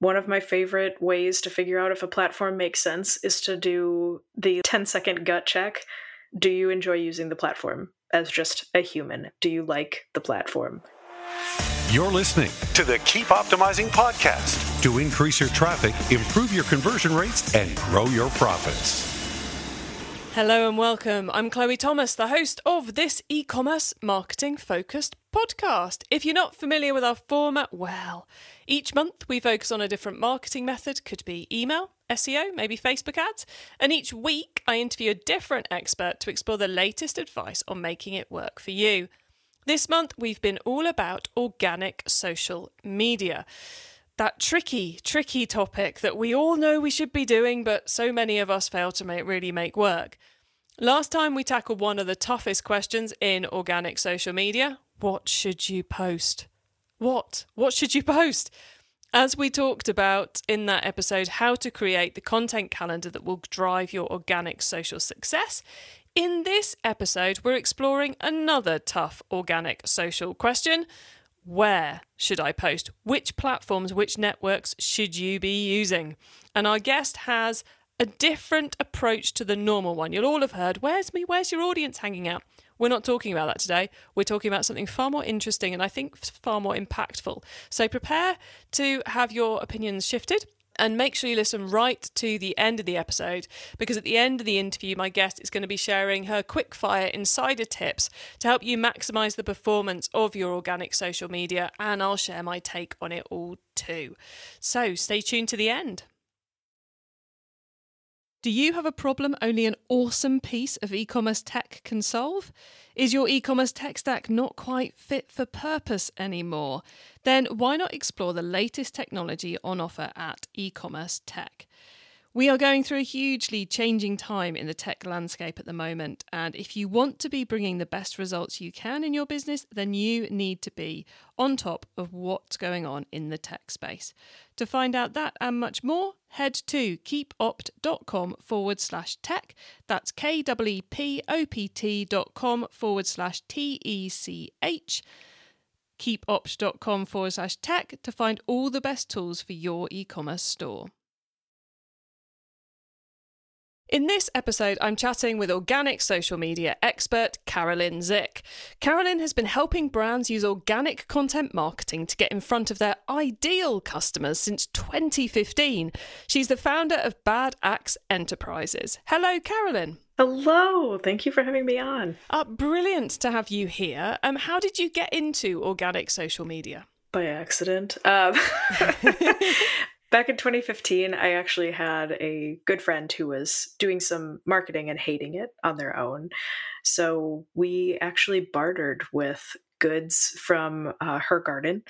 One of my favorite ways to figure out if a platform makes sense is to do the 10 second gut check. Do you enjoy using the platform as just a human? Do you like the platform? You're listening to the Keep Optimizing podcast to increase your traffic, improve your conversion rates, and grow your profits. Hello and welcome. I'm Chloe Thomas, the host of this e commerce marketing focused podcast. If you're not familiar with our format, well, each month we focus on a different marketing method, could be email, SEO, maybe Facebook ads, and each week I interview a different expert to explore the latest advice on making it work for you. This month we've been all about organic social media that tricky, tricky topic that we all know we should be doing, but so many of us fail to make, really make work. Last time we tackled one of the toughest questions in organic social media what should you post? What? What should you post? As we talked about in that episode, how to create the content calendar that will drive your organic social success. In this episode, we're exploring another tough organic social question where should I post? Which platforms, which networks should you be using? And our guest has a different approach to the normal one. You'll all have heard, where's me? Where's your audience hanging out? We're not talking about that today. We're talking about something far more interesting and I think far more impactful. So prepare to have your opinions shifted and make sure you listen right to the end of the episode because at the end of the interview, my guest is going to be sharing her quickfire insider tips to help you maximize the performance of your organic social media, and I'll share my take on it all too. So stay tuned to the end. Do you have a problem only an awesome piece of e commerce tech can solve? Is your e commerce tech stack not quite fit for purpose anymore? Then why not explore the latest technology on offer at e commerce tech? We are going through a hugely changing time in the tech landscape at the moment, and if you want to be bringing the best results you can in your business, then you need to be on top of what's going on in the tech space. To find out that and much more, head to keepopt.com forward slash tech. That's K W E P O P T dot com forward slash T E C H keepopt.com forward slash tech to find all the best tools for your e commerce store. In this episode, I'm chatting with organic social media expert Carolyn Zick. Carolyn has been helping brands use organic content marketing to get in front of their ideal customers since 2015. She's the founder of Bad Axe Enterprises. Hello, Carolyn. Hello, thank you for having me on. Uh, brilliant to have you here. Um, how did you get into organic social media? By accident. Um, back in 2015, I actually had a good friend who was doing some marketing and hating it on their own. So we actually bartered with goods from uh, her garden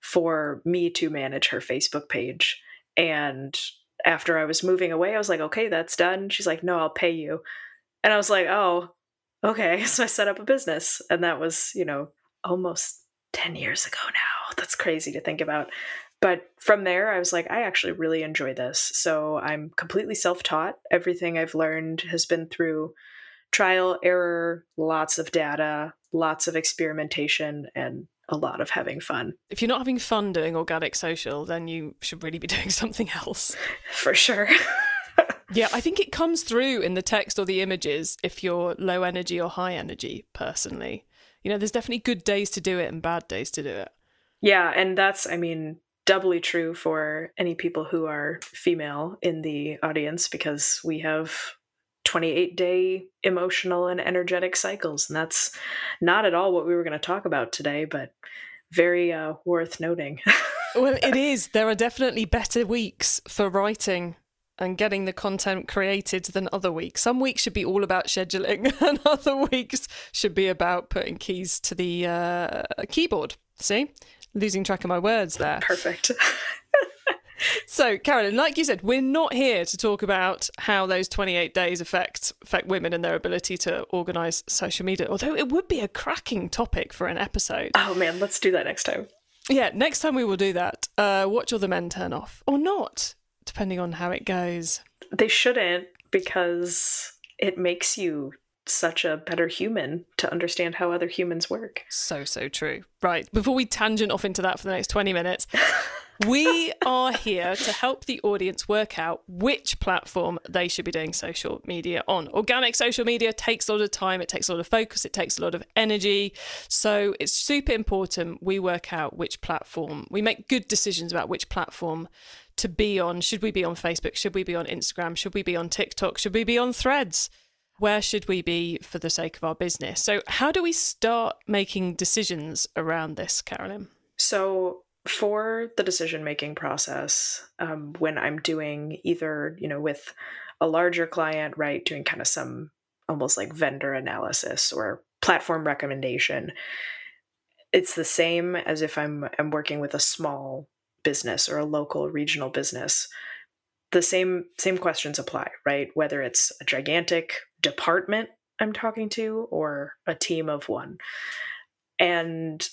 for me to manage her Facebook page. And after I was moving away, I was like, okay, that's done. She's like, no, I'll pay you. And I was like, oh, okay. So I set up a business. And that was, you know, almost 10 years ago now. That's crazy to think about but from there i was like i actually really enjoy this so i'm completely self-taught everything i've learned has been through trial error lots of data lots of experimentation and a lot of having fun If you're not having fun doing organic social, then you should really be doing something else. for sure Yeah, I think it comes through in the text or the images if you're low energy or high energy, personally. You know, there's definitely good days to do it and bad days to do it. yeah and that's i mean doubly true for any people who are female in the audience because we have 28 day emotional and energetic cycles and that's not at all what we were going to talk about today but very uh, worth noting Well, it is. There are definitely better weeks for writing and getting the content created than other weeks. Some weeks should be all about scheduling, and other weeks should be about putting keys to the uh, keyboard. See? Losing track of my words there. perfect So, Carolyn, like you said, we're not here to talk about how those 28 days affect affect women and their ability to organise social media, although it would be a cracking topic for an episode. oh man let's do that next time Yeah, next time we will do that. Uh, watch all the men turn off, or not, depending on how it goes. they shouldn't because it makes you such a better human to understand how other humans work So, so true. Right, before we tangent off into that for the next 20 minutes, we are here to help the audience work out which platform they should be doing social media on. Organic social media takes a lot of time, it takes a lot of focus, it takes a lot of energy. So it's super important we work out which platform, we make good decisions about which platform to be on. Should we be on Facebook? Should we be on Instagram? Should we be on TikTok? Should we be on threads? Where should we be for the sake of our business? So, how do we start making decisions around this, Carolyn? So, for the decision making process, um, when I'm doing either, you know, with a larger client, right, doing kind of some almost like vendor analysis or platform recommendation, it's the same as if I'm I'm working with a small business or a local regional business. The same same questions apply, right? Whether it's a gigantic department I'm talking to or a team of one. And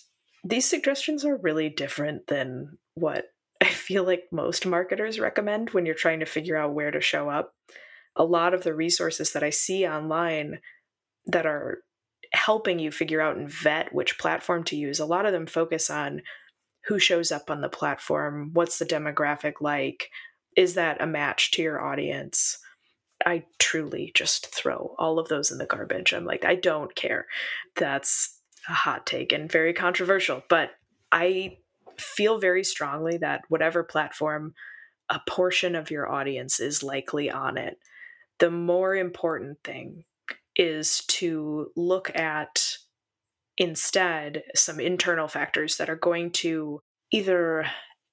these suggestions are really different than what I feel like most marketers recommend when you're trying to figure out where to show up. A lot of the resources that I see online that are helping you figure out and vet which platform to use, a lot of them focus on who shows up on the platform, what's the demographic like, is that a match to your audience? I truly just throw all of those in the garbage. I'm like, I don't care. That's a hot take and very controversial, but I feel very strongly that whatever platform a portion of your audience is likely on it, the more important thing is to look at instead some internal factors that are going to either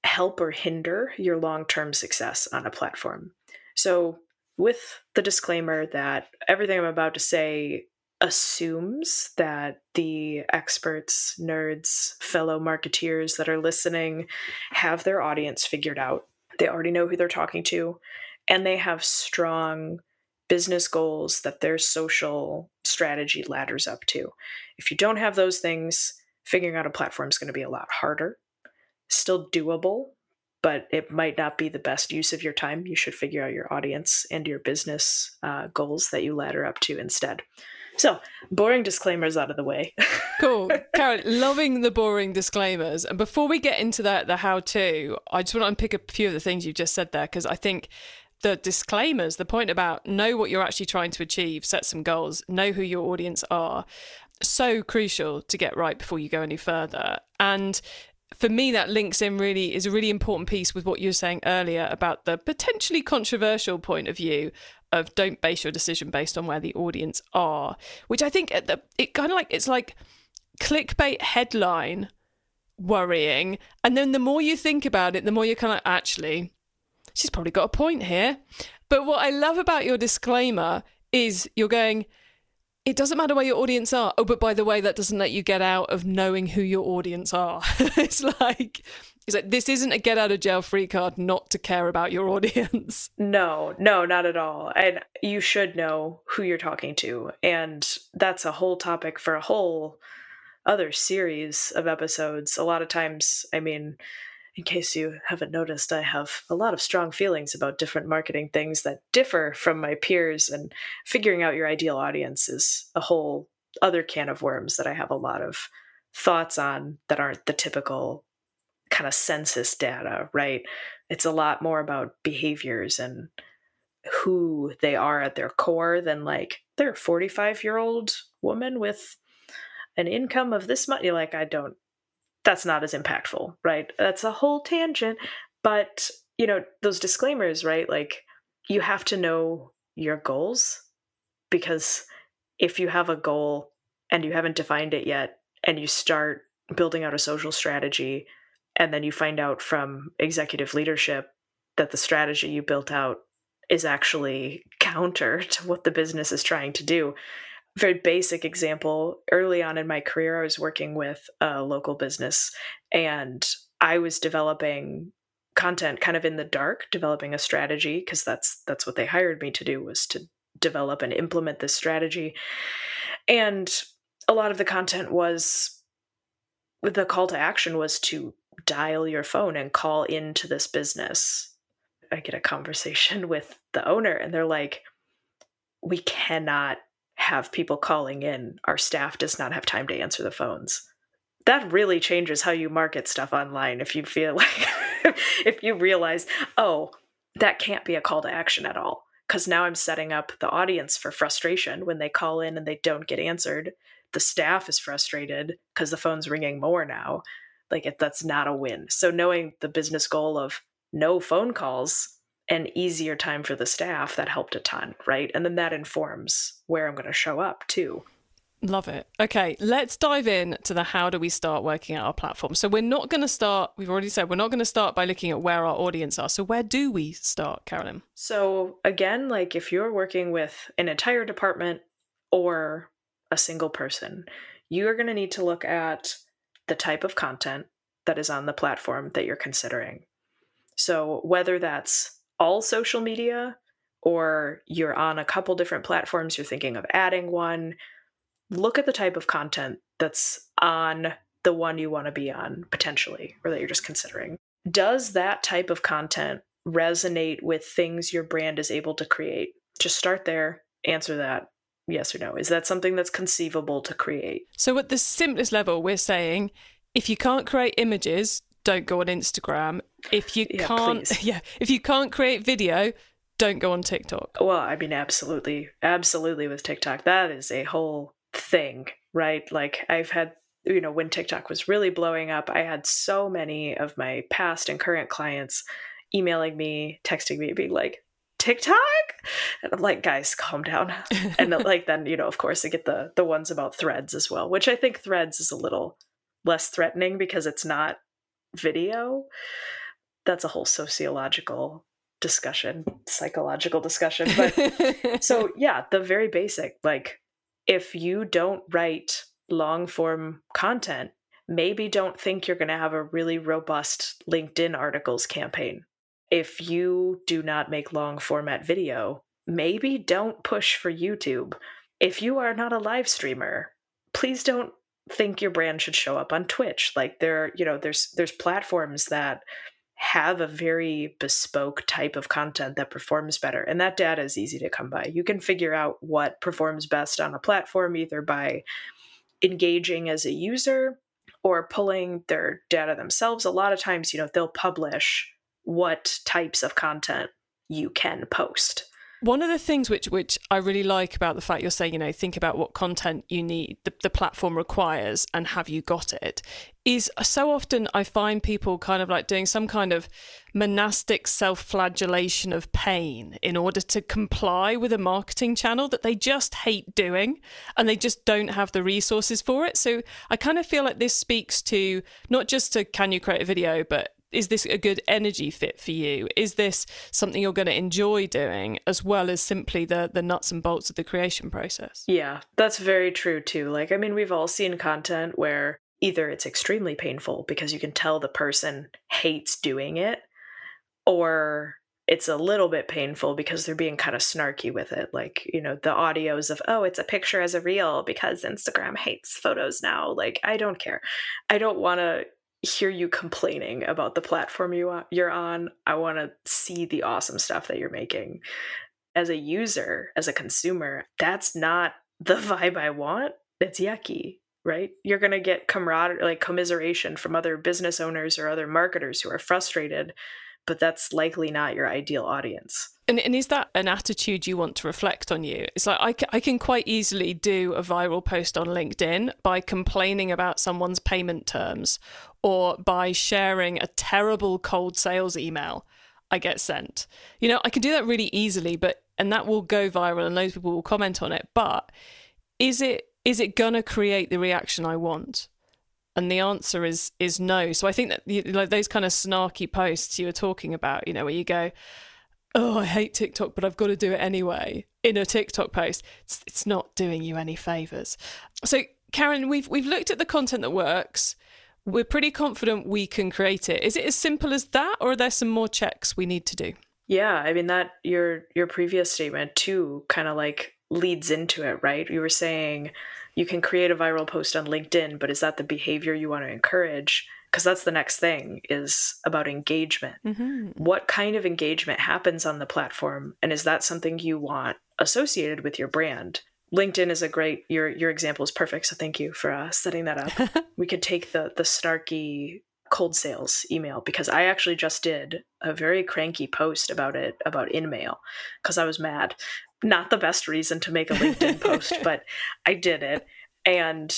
help or hinder your long term success on a platform. So, with the disclaimer that everything I'm about to say assumes that the experts, nerds, fellow marketeers that are listening have their audience figured out. They already know who they're talking to, and they have strong business goals that their social strategy ladders up to. If you don't have those things, figuring out a platform is going to be a lot harder. Still doable, but it might not be the best use of your time. You should figure out your audience and your business uh, goals that you ladder up to instead. So, boring disclaimers out of the way. cool. Carolyn, loving the boring disclaimers. And before we get into the, the how to, I just want to unpick a few of the things you've just said there because I think the disclaimers, the point about know what you're actually trying to achieve, set some goals, know who your audience are, so crucial to get right before you go any further. And for me, that links in really is a really important piece with what you were saying earlier about the potentially controversial point of view of don't base your decision based on where the audience are, which I think the, it kind of like it's like clickbait headline worrying, and then the more you think about it, the more you're kind of actually, she's probably got a point here. But what I love about your disclaimer is you're going, it doesn't matter where your audience are. Oh, but by the way, that doesn't let you get out of knowing who your audience are. it's like it's like this isn't a get out of jail free card not to care about your audience. No, no, not at all. And you should know who you're talking to. And that's a whole topic for a whole other series of episodes. A lot of times, I mean, in case you haven't noticed, I have a lot of strong feelings about different marketing things that differ from my peers, and figuring out your ideal audience is a whole other can of worms that I have a lot of thoughts on that aren't the typical kind of census data, right? It's a lot more about behaviors and who they are at their core than like they're a 45 year old woman with an income of this much. You're like, I don't that's not as impactful, right? That's a whole tangent. But, you know, those disclaimers, right? Like, you have to know your goals because if you have a goal and you haven't defined it yet and you start building out a social strategy and then you find out from executive leadership that the strategy you built out is actually counter to what the business is trying to do very basic example. Early on in my career i was working with a local business and i was developing content kind of in the dark developing a strategy because that's that's what they hired me to do was to develop and implement this strategy. And a lot of the content was the call to action was to dial your phone and call into this business. I get a conversation with the owner and they're like we cannot have people calling in. Our staff does not have time to answer the phones. that really changes how you market stuff online if you feel like if you realize, oh, that can't be a call to action at all. Because now I'm setting up the audience for frustration when they call in and they don't get answered. The staff is frustrated because the phone's ringing more now. Like, that's not a win. So, knowing the business goal of no phone calls and easier time for the staff, that helped a ton, right? And then that informs where I'm going to show up too. Love it. Okay, let's dive in to the how do we start working out our platform. So we're not going to start, we've already said, we're not going to start by looking at where our audience are. So where do we start, Carolyn? So again, like if you're working with an entire department or a single person, you are going to need to look at the type of content that is on the platform that you're considering. So whether that's all social media or you're on a couple different platforms, you're thinking of adding one look at the type of content that's on the one you want to be on potentially or that you're just considering. Does that type of content resonate with things your brand is able to create? Just start there, answer that yes or no. Is that something that's conceivable to create? So, at the simplest level, we're saying if you can't create images, don't go on Instagram. If you yeah, can't, please. yeah, if you can't create video, don't go on TikTok. Well, I mean, absolutely, absolutely with TikTok, that is a whole thing, right? Like I've had you know when TikTok was really blowing up, I had so many of my past and current clients emailing me, texting me, being like, TikTok? And I'm like, guys, calm down. and like then, you know, of course I get the the ones about threads as well, which I think threads is a little less threatening because it's not video. That's a whole sociological discussion, psychological discussion. But so yeah, the very basic, like if you don't write long form content, maybe don't think you're going to have a really robust LinkedIn articles campaign. If you do not make long format video, maybe don't push for YouTube. If you are not a live streamer, please don't think your brand should show up on Twitch. Like there, you know, there's there's platforms that have a very bespoke type of content that performs better. And that data is easy to come by. You can figure out what performs best on a platform either by engaging as a user or pulling their data themselves. A lot of times, you know, they'll publish what types of content you can post. One of the things which which I really like about the fact you're saying, you know, think about what content you need, the, the platform requires, and have you got it, is so often I find people kind of like doing some kind of monastic self flagellation of pain in order to comply with a marketing channel that they just hate doing and they just don't have the resources for it. So I kind of feel like this speaks to not just to can you create a video, but is this a good energy fit for you? Is this something you're going to enjoy doing as well as simply the the nuts and bolts of the creation process? Yeah, that's very true too. Like I mean, we've all seen content where either it's extremely painful because you can tell the person hates doing it or it's a little bit painful because they're being kind of snarky with it. Like, you know, the audios of, oh, it's a picture as a reel because Instagram hates photos now. Like, I don't care. I don't want to hear you complaining about the platform you you're on. I want to see the awesome stuff that you're making. As a user, as a consumer, that's not the vibe I want. It's yucky, right? You're going to get camaraderie, like commiseration from other business owners or other marketers who are frustrated, but that's likely not your ideal audience. And, and is that an attitude you want to reflect on you? It's like I, I can quite easily do a viral post on LinkedIn by complaining about someone's payment terms or by sharing a terrible cold sales email I get sent. You know, I can do that really easily, but and that will go viral and loads of people will comment on it. But is it is it gonna create the reaction I want? And the answer is is no. So I think that you know, those kind of snarky posts you were talking about, you know, where you go, oh, I hate TikTok, but I've got to do it anyway in a TikTok post, it's, it's not doing you any favors. So, Carolyn, we've we've looked at the content that works. We're pretty confident we can create it. Is it as simple as that, or are there some more checks we need to do? Yeah, I mean that your your previous statement too kind of like leads into it, right? You were saying you can create a viral post on LinkedIn, but is that the behavior you want to encourage? because that's the next thing is about engagement mm-hmm. what kind of engagement happens on the platform and is that something you want associated with your brand LinkedIn is a great your your example is perfect. So thank you for uh, setting that up. we could take the the snarky cold sales email because I actually just did a very cranky post about it about InMail because I was mad. Not the best reason to make a LinkedIn post, but I did it. And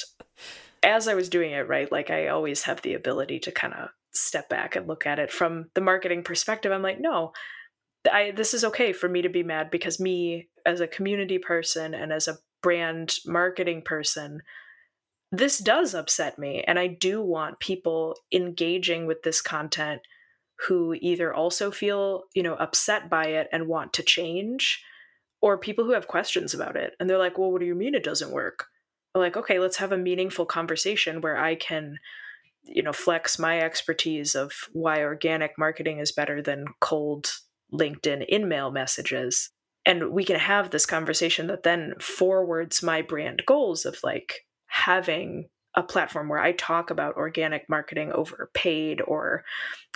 as I was doing it, right, like I always have the ability to kind of step back and look at it from the marketing perspective. I'm like, no, I this is okay for me to be mad because me as a community person and as a brand marketing person, this does upset me and I do want people engaging with this content who either also feel, you know, upset by it and want to change or people who have questions about it and they're like, "Well, what do you mean it doesn't work?" I'm like, "Okay, let's have a meaningful conversation where I can you know, flex my expertise of why organic marketing is better than cold LinkedIn InMail messages. And we can have this conversation that then forwards my brand goals of like having a platform where I talk about organic marketing over paid or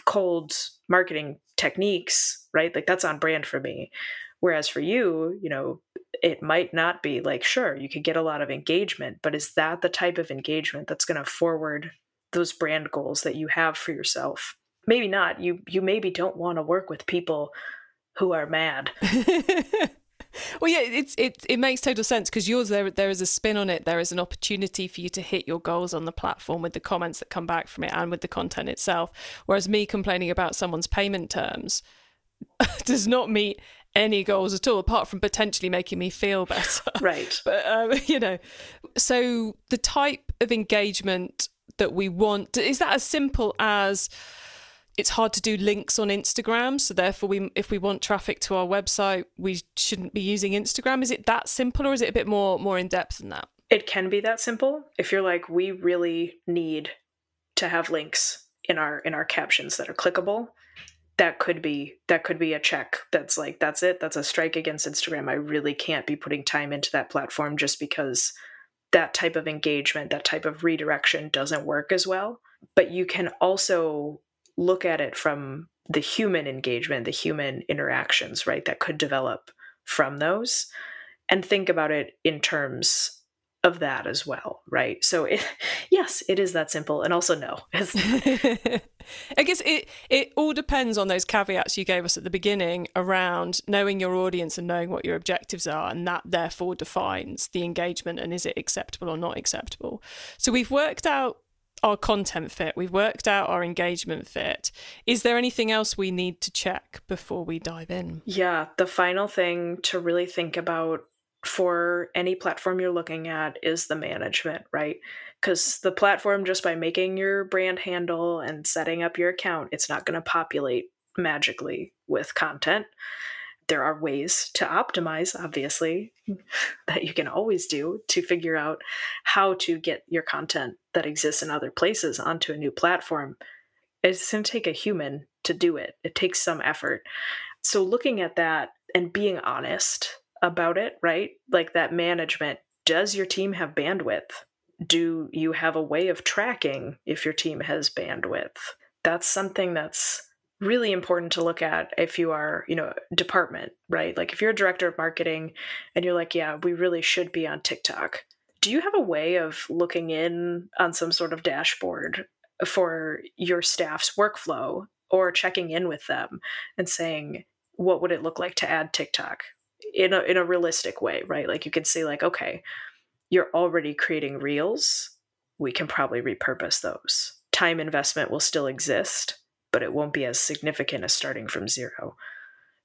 cold marketing techniques, right? Like that's on brand for me. Whereas for you, you know, it might not be like, sure, you could get a lot of engagement, but is that the type of engagement that's going to forward those brand goals that you have for yourself? maybe not. You you maybe don't want to work with people who are mad. well, yeah, it's it it makes total sense because yours there there is a spin on it. There is an opportunity for you to hit your goals on the platform with the comments that come back from it and with the content itself. Whereas me complaining about someone's payment terms does not meet any goals at all, apart from potentially making me feel better. Right. but um, you know, so the type of engagement that we want is that as simple as it's hard to do links on Instagram, so therefore we if we want traffic to our website, we shouldn't be using Instagram. Is it that simple or is it a bit more more in depth than that? It can be that simple. If you're like we really need to have links in our in our captions that are clickable, that could be that could be a check that's like that's it, that's a strike against Instagram. I really can't be putting time into that platform just because that type of engagement, that type of redirection doesn't work as well. But you can also look at it from the human engagement, the human interactions, right, that could develop from those, and think about it in terms of that as well, right? So, it, yes, it is that simple, and also no. I guess it it all depends on those caveats you gave us at the beginning around knowing your audience and knowing what your objectives are, and that therefore defines the engagement and is it acceptable or not acceptable. So we've worked out our content fit, we've worked out our engagement fit. Is there anything else we need to check before we dive in? Yeah, the final thing to really think about for any platform you're looking at is the management, right? Because the platform, just by making your brand handle and setting up your account, it's not going to populate magically with content there are ways to optimize, obviously, that you can always do to figure out how to get your content that exists in other places onto a new platform. It's going to take a human to do it, it takes some effort. So, looking at that and being honest about it, right? Like that management does your team have bandwidth? Do you have a way of tracking if your team has bandwidth? That's something that's really important to look at if you are, you know, department, right? Like if you're a director of marketing and you're like, yeah, we really should be on TikTok. Do you have a way of looking in on some sort of dashboard for your staff's workflow or checking in with them and saying, what would it look like to add TikTok in a in a realistic way, right? Like you can see like, okay, you're already creating reels. We can probably repurpose those. Time investment will still exist but it won't be as significant as starting from zero.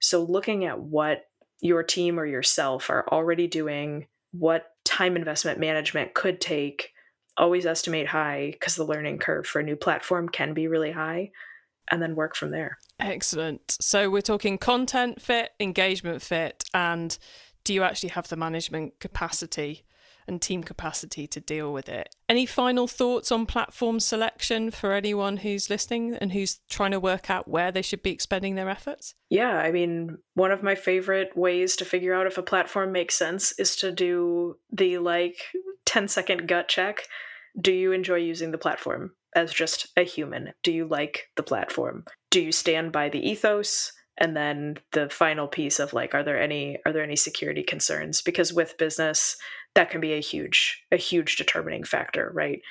So, looking at what your team or yourself are already doing, what time investment management could take, always estimate high because the learning curve for a new platform can be really high, and then work from there. Excellent. So, we're talking content fit, engagement fit, and do you actually have the management capacity and team capacity to deal with it. Any final thoughts on platform selection for anyone who's listening and who's trying to work out where they should be expending their efforts? Yeah, I mean, one of my favorite ways to figure out if a platform makes sense is to do the like 10 second gut check. Do you enjoy using the platform as just a human? Do you like the platform? Do you stand by the ethos? and then the final piece of like are there any are there any security concerns because with business that can be a huge a huge determining factor, right?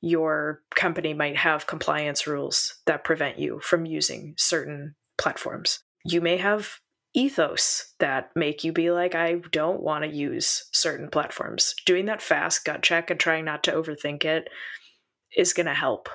Your company might have compliance rules that prevent you from using certain platforms. You may have ethos that make you be like, I don't want to use certain platforms. Doing that fast gut check and trying not to overthink it is going to help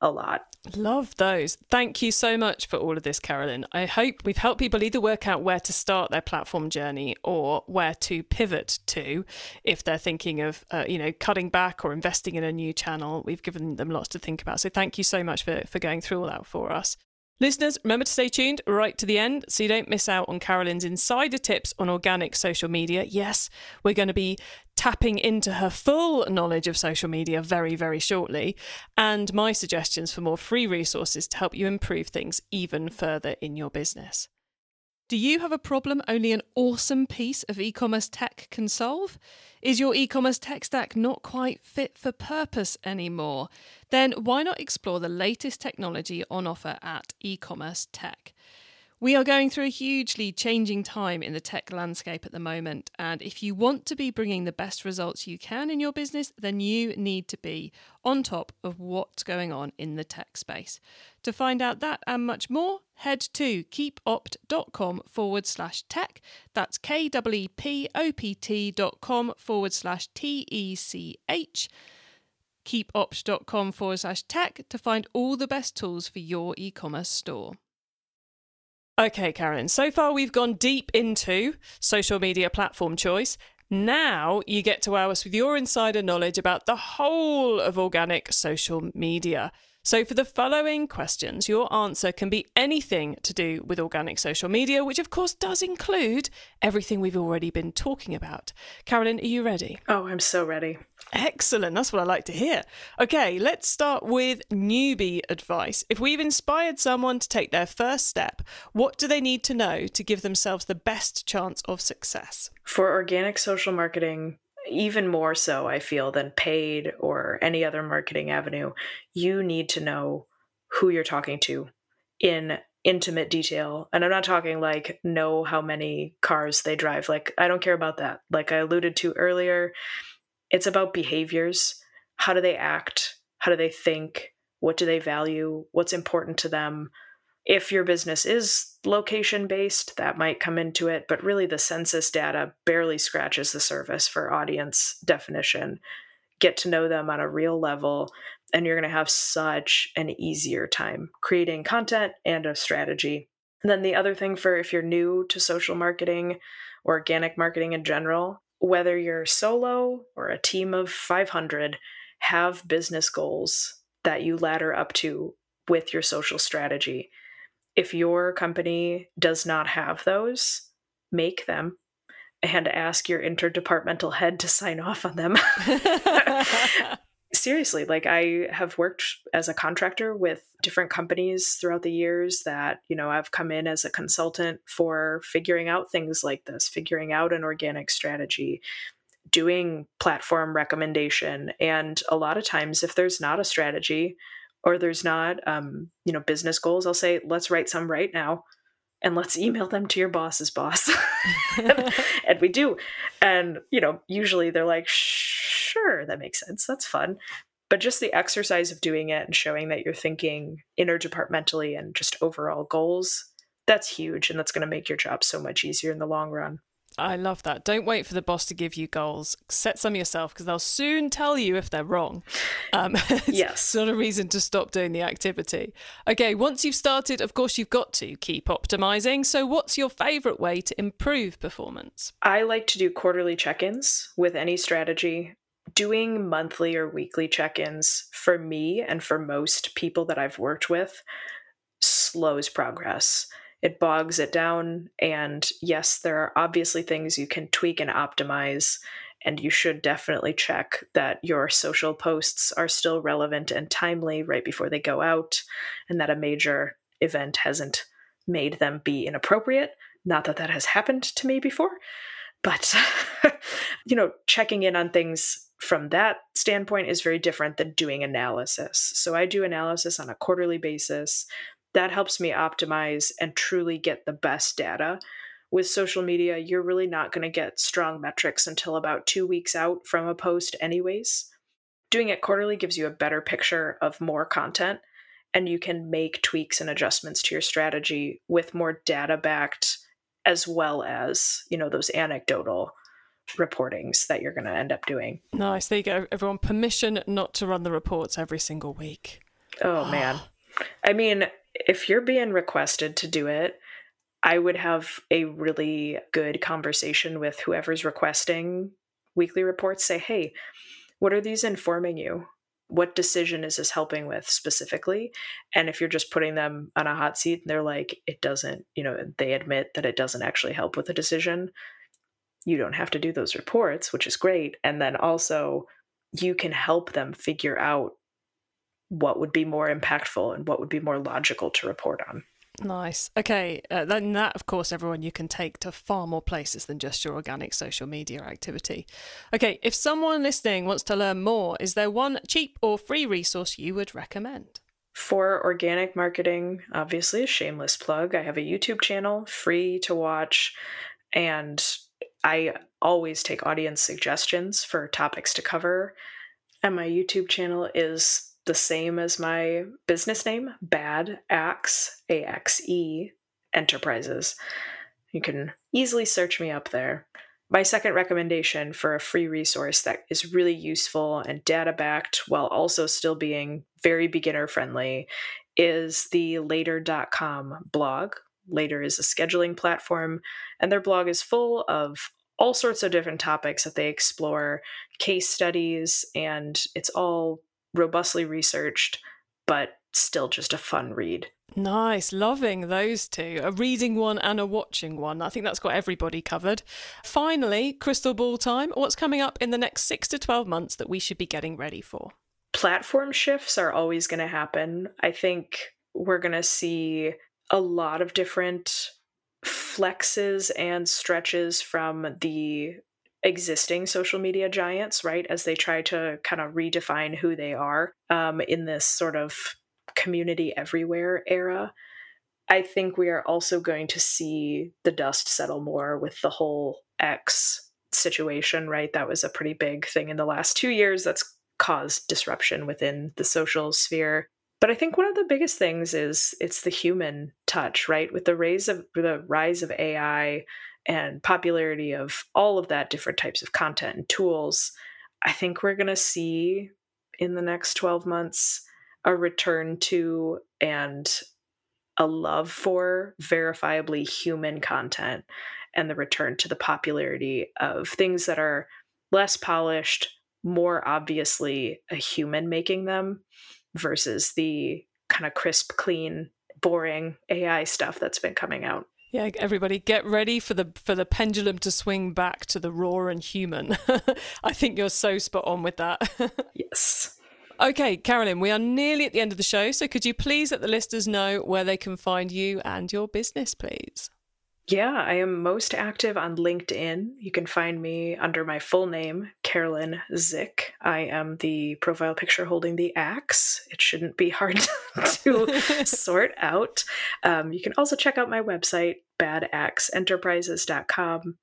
a lot. Love those. Thank you so much for all of this, Carolyn. I hope we've helped people either work out where to start their platform journey or where to pivot to if they're thinking of, uh, you know, cutting back or investing in a new channel. We've given them lots to think about. So thank you so much for, for going through all that for us. Listeners, remember to stay tuned right to the end so you don't miss out on Carolyn's insider tips on organic social media. Yes, we're going to be tapping into her full knowledge of social media very, very shortly, and my suggestions for more free resources to help you improve things even further in your business. Do you have a problem only an awesome piece of e commerce tech can solve? Is your e commerce tech stack not quite fit for purpose anymore? Then why not explore the latest technology on offer at e commerce tech? We are going through a hugely changing time in the tech landscape at the moment, and if you want to be bringing the best results you can in your business, then you need to be on top of what's going on in the tech space. To find out that and much more, head to keepopt.com forward slash tech. That's K W E P O P T dot com forward slash T E C H. Keepopt.com forward slash tech to find all the best tools for your e commerce store. Okay, Carolyn, so far we've gone deep into social media platform choice. Now you get to wow us with your insider knowledge about the whole of organic social media. So, for the following questions, your answer can be anything to do with organic social media, which of course does include everything we've already been talking about. Carolyn, are you ready? Oh, I'm so ready. Excellent. That's what I like to hear. Okay, let's start with newbie advice. If we've inspired someone to take their first step, what do they need to know to give themselves the best chance of success? For organic social marketing, even more so, I feel, than paid or any other marketing avenue, you need to know who you're talking to in intimate detail. And I'm not talking like know how many cars they drive. Like, I don't care about that. Like I alluded to earlier, it's about behaviors. How do they act? How do they think? What do they value? What's important to them? If your business is location based, that might come into it, but really the census data barely scratches the surface for audience definition. Get to know them on a real level, and you're going to have such an easier time creating content and a strategy. And then the other thing for if you're new to social marketing, organic marketing in general, whether you're solo or a team of 500, have business goals that you ladder up to with your social strategy if your company does not have those, make them and ask your interdepartmental head to sign off on them. Seriously, like I have worked as a contractor with different companies throughout the years that, you know, I've come in as a consultant for figuring out things like this, figuring out an organic strategy, doing platform recommendation. And a lot of times, if there's not a strategy, or there's not um, you know business goals i'll say let's write some right now and let's email them to your boss's boss and, and we do and you know usually they're like sure that makes sense that's fun but just the exercise of doing it and showing that you're thinking interdepartmentally and just overall goals that's huge and that's going to make your job so much easier in the long run I love that. Don't wait for the boss to give you goals. Set some yourself because they'll soon tell you if they're wrong. Um, yes. not a reason to stop doing the activity. Okay, once you've started, of course, you've got to keep optimizing. So, what's your favorite way to improve performance? I like to do quarterly check ins with any strategy. Doing monthly or weekly check ins for me and for most people that I've worked with slows progress it bogs it down. And yes, there are obviously things you can tweak and optimize. And you should definitely check that your social posts are still relevant and timely right before they go out, and that a major event hasn't made them be inappropriate. Not that that has happened to me before, but you know, checking in on things from that standpoint is very different than doing analysis. So I do analysis on a quarterly basis that helps me optimize and truly get the best data with social media, you're really not going to get strong metrics until about two weeks out from a post, anyways. Doing it quarterly gives you a better picture of more content, and you can make tweaks and adjustments to your strategy with more data backed as well as, you know, those anecdotal reportings that you're going to end up doing. Nice. There you go. Everyone, permission not to run the reports every single week. Oh, man. I mean, if you're being requested to do it, I would have a really good conversation with whoever's requesting weekly reports. Say, hey, what are these informing you? What decision is this helping with specifically? And if you're just putting them on a hot seat and they're like, it doesn't, you know, they admit that it doesn't actually help with the decision, you don't have to do those reports, which is great. And then also, you can help them figure out what would be more impactful and what would be more logical to report on. Nice. Okay. Uh, then that, of course, everyone you can take to far more places than just your organic social media activity. Okay. If someone listening wants to learn more, is there one cheap or free resource you would recommend? For organic marketing, obviously a shameless plug. I have a YouTube channel, free to watch, and I always take audience suggestions for topics to cover. And my YouTube channel is the same as my business name, Bad Axe, A X E Enterprises. You can easily search me up there. My second recommendation for a free resource that is really useful and data backed while also still being very beginner friendly is the later.com blog. Later is a scheduling platform, and their blog is full of all sorts of different topics that they explore, case studies, and it's all robustly researched, but still just a fun read. Nice, loving those two. A reading one and a watching one. I think that's got everybody covered. Finally, crystal ball time. What's coming up in the next six to 12 months that we should be getting ready for? Platform shifts are always going to happen. I think we're going to see a lot of different flexes and stretches from the existing social media giants, right? As they try to kind of redefine who they are um, in this sort of community everywhere era. I think we are also going to see the dust settle more with the whole X situation, right? That was a pretty big thing in the last two years that's caused disruption within the social sphere. But I think one of the biggest things is it's the human touch, right? With the rise of the rise of AI, and popularity of all of that different types of content and tools, I think we're going to see in the next 12 months a return to and a love for verifiably human content and the return to the popularity of things that are less polished, more obviously a human making them versus the kind of crisp, clean, boring AI stuff that's been coming out. Yeah, everybody get ready for the for the pendulum to swing back to the raw and human. I think you're so spot on with that. yes. Okay, Carolyn, we are nearly at the end of the show, so could you please let the listeners know where they can find you and your business, please? Yeah, I am most active on LinkedIn. You can find me under my full name, Carolyn Zick. I am the profile picture holding the axe. It shouldn't be hard to sort out. Um, you can also check out my website, badaxeenterprises.com,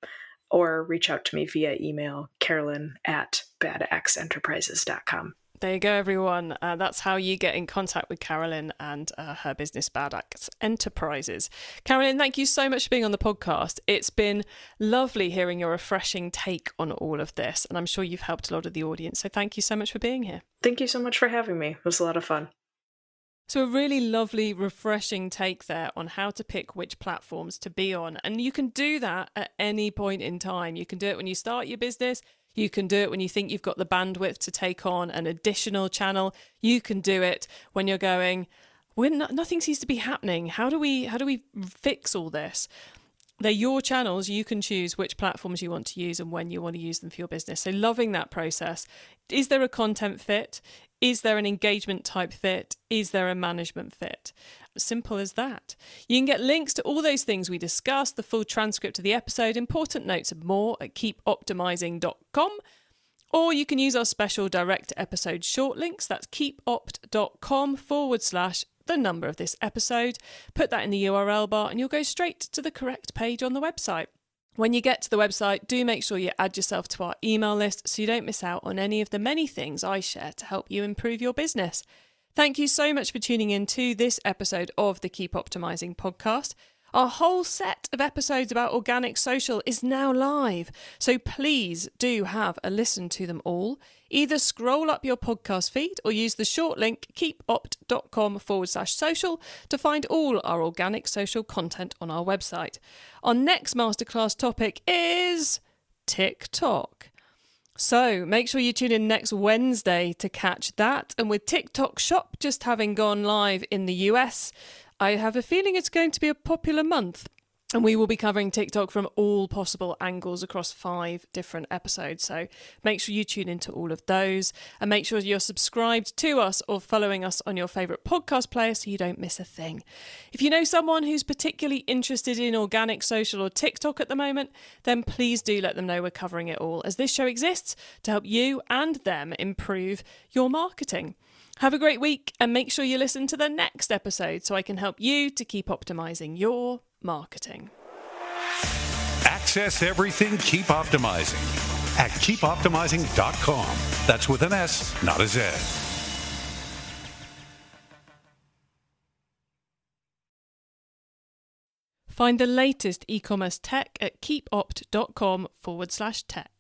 or reach out to me via email, carolyn at badaxeenterprises.com. There you go, everyone. Uh, that's how you get in contact with Carolyn and uh, her business, Bad Axe Enterprises. Carolyn, thank you so much for being on the podcast. It's been lovely hearing your refreshing take on all of this, and I'm sure you've helped a lot of the audience. So thank you so much for being here. Thank you so much for having me. It was a lot of fun. So, a really lovely, refreshing take there on how to pick which platforms to be on. And you can do that at any point in time. You can do it when you start your business. You can do it when you think you've got the bandwidth to take on an additional channel. You can do it when you're going, when nothing seems to be happening. How do we how do we fix all this? They're your channels. You can choose which platforms you want to use and when you want to use them for your business. So, loving that process. Is there a content fit? Is there an engagement type fit? Is there a management fit? Simple as that. You can get links to all those things we discussed, the full transcript of the episode, important notes and more at keepoptimizing.com. Or you can use our special direct episode short links. That's keepopt.com forward slash the number of this episode, put that in the URL bar, and you'll go straight to the correct page on the website. When you get to the website, do make sure you add yourself to our email list so you don't miss out on any of the many things I share to help you improve your business. Thank you so much for tuning in to this episode of the Keep Optimizing podcast. Our whole set of episodes about organic social is now live, so please do have a listen to them all. Either scroll up your podcast feed or use the short link keepopt.com forward slash social to find all our organic social content on our website. Our next masterclass topic is TikTok. So make sure you tune in next Wednesday to catch that. And with TikTok Shop just having gone live in the US, I have a feeling it's going to be a popular month. And we will be covering TikTok from all possible angles across five different episodes. So make sure you tune into all of those and make sure you're subscribed to us or following us on your favourite podcast player so you don't miss a thing. If you know someone who's particularly interested in organic social or TikTok at the moment, then please do let them know we're covering it all, as this show exists to help you and them improve your marketing. Have a great week and make sure you listen to the next episode so I can help you to keep optimizing your marketing. Access everything Keep Optimising at keepoptimising.com. That's with an S, not a Z. Find the latest e commerce tech at keepopt.com forward slash tech.